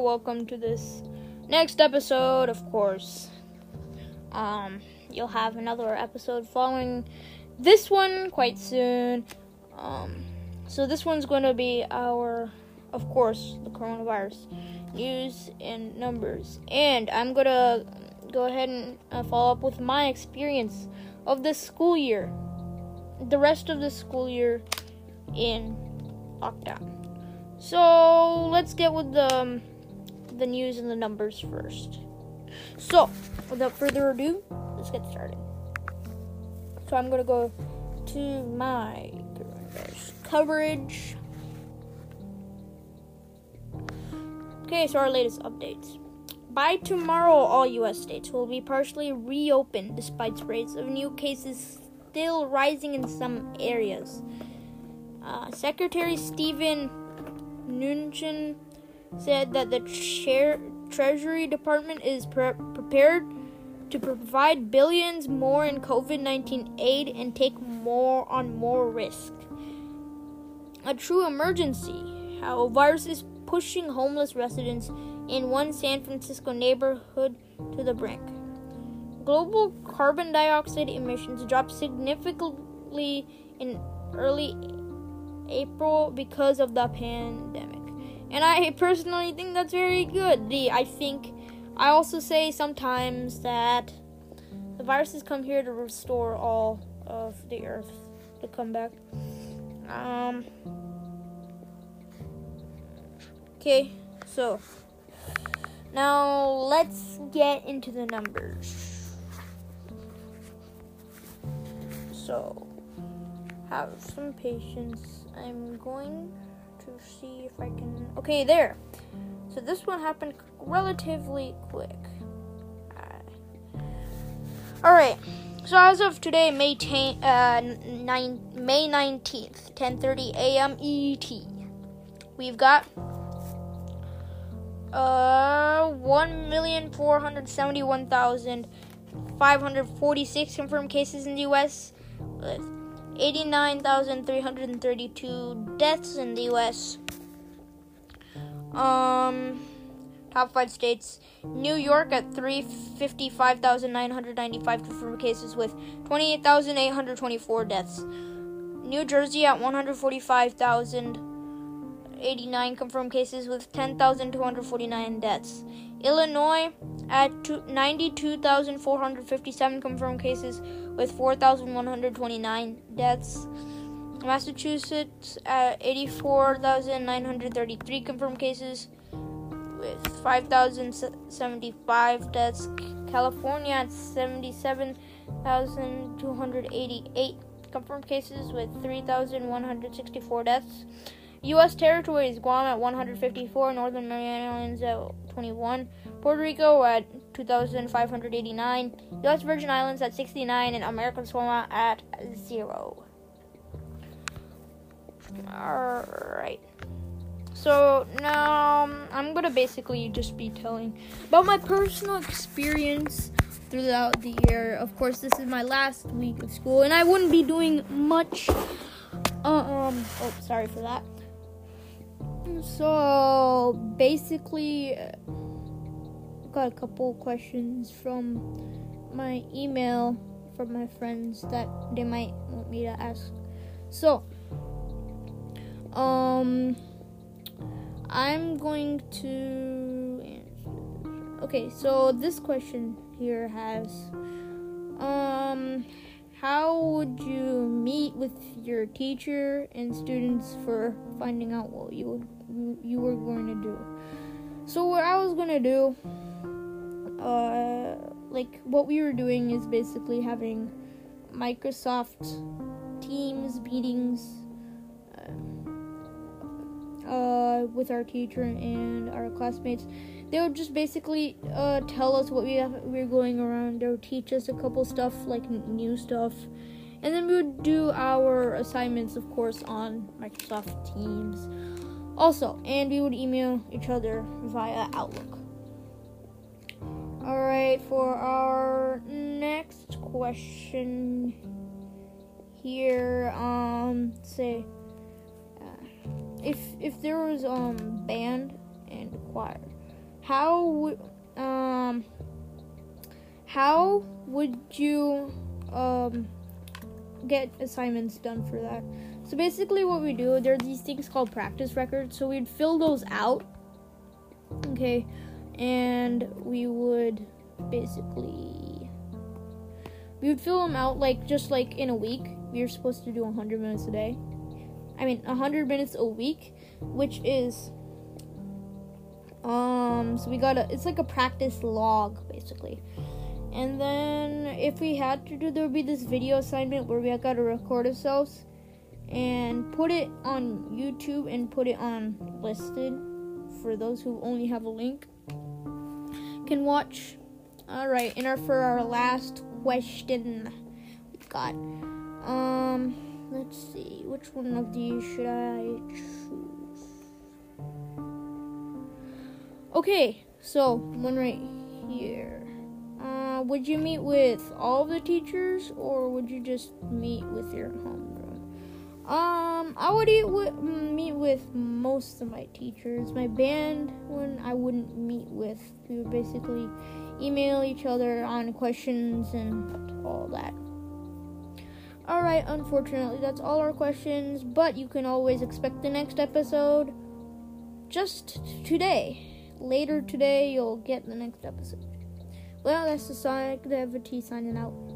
welcome to this next episode, of course. Um, you'll have another episode following this one quite soon. Um, so this one's going to be our, of course, the coronavirus news and numbers. And I'm going to go ahead and uh, follow up with my experience of this school year. The rest of the school year in lockdown. So let's get with the um, the news and the numbers first. So, without further ado, let's get started. So I'm gonna go to my coverage. Okay, so our latest updates. By tomorrow, all U.S. states will be partially reopened despite rates of new cases still rising in some areas. Uh, Secretary Steven Mnuchin said that the chair, Treasury Department is pre- prepared to provide billions more in COVID 19 aid and take more on more risk. A true emergency. How a virus is pushing homeless residents in one San Francisco neighborhood to the brink. Global carbon dioxide emissions dropped significantly in early April because of the pandemic. And I personally think that's very good. The I think I also say sometimes that the viruses come here to restore all of the earth to come back. Um Okay, so now let's get into the numbers. So have some patience. I'm going to see if I can. Okay, there. So this one happened relatively quick. Uh, all right. So as of today, May ten, uh, nine, May nineteenth, ten thirty a.m. ET, we've got uh one million four hundred seventy one thousand five hundred forty six confirmed cases in the U.S. with 89,332 deaths in the US. Um, top five states New York at 355,995 confirmed cases with 28,824 deaths. New Jersey at 145,089 confirmed cases with 10,249 deaths. Illinois at 92,457 confirmed cases with 4,129 deaths. Massachusetts uh, at 84,933 confirmed cases with 5,075 deaths. California at 77,288 confirmed cases with 3,164 deaths. U.S. territories Guam at 154, Northern Mariana Islands at 21, Puerto Rico at 2,589, U.S. Virgin Islands at 69, and American Samoa at 0. Alright. So now I'm gonna basically just be telling about my personal experience throughout the year. Of course, this is my last week of school, and I wouldn't be doing much. Uh, um, oh, sorry for that. So basically, got a couple questions from my email from my friends that they might want me to ask. So, um, I'm going to answer. Okay, so this question here has, um, how would you meet with your teacher and students for finding out what you would you were going to do? So what I was gonna do, uh, like what we were doing is basically having Microsoft Teams meetings uh, uh, with our teacher and our classmates. They would just basically uh, tell us what we have, we are going around. They would teach us a couple stuff like new stuff, and then we would do our assignments, of course, on Microsoft Teams. Also, and we would email each other via Outlook. For our next question here, um, say, uh, if if there was um band and choir, how would um how would you um get assignments done for that? So basically, what we do, there are these things called practice records. So we'd fill those out, okay, and we would basically we would fill them out like just like in a week. We are supposed to do 100 minutes a day. I mean, 100 minutes a week, which is um. So we gotta. It's like a practice log basically. And then if we had to do, there would be this video assignment where we got to record ourselves and put it on YouTube and put it on listed for those who only have a link can watch. All right, and for our last question we've got um let's see which one of these should I choose. Okay, so one right here. Uh, would you meet with all the teachers or would you just meet with your homeroom? Um, I would with, meet with most of my teachers. My band, one I wouldn't meet with, we would basically email each other on questions and all that. Alright, unfortunately, that's all our questions, but you can always expect the next episode just today. Later today, you'll get the next episode. Well, that's the Sonic T signing out.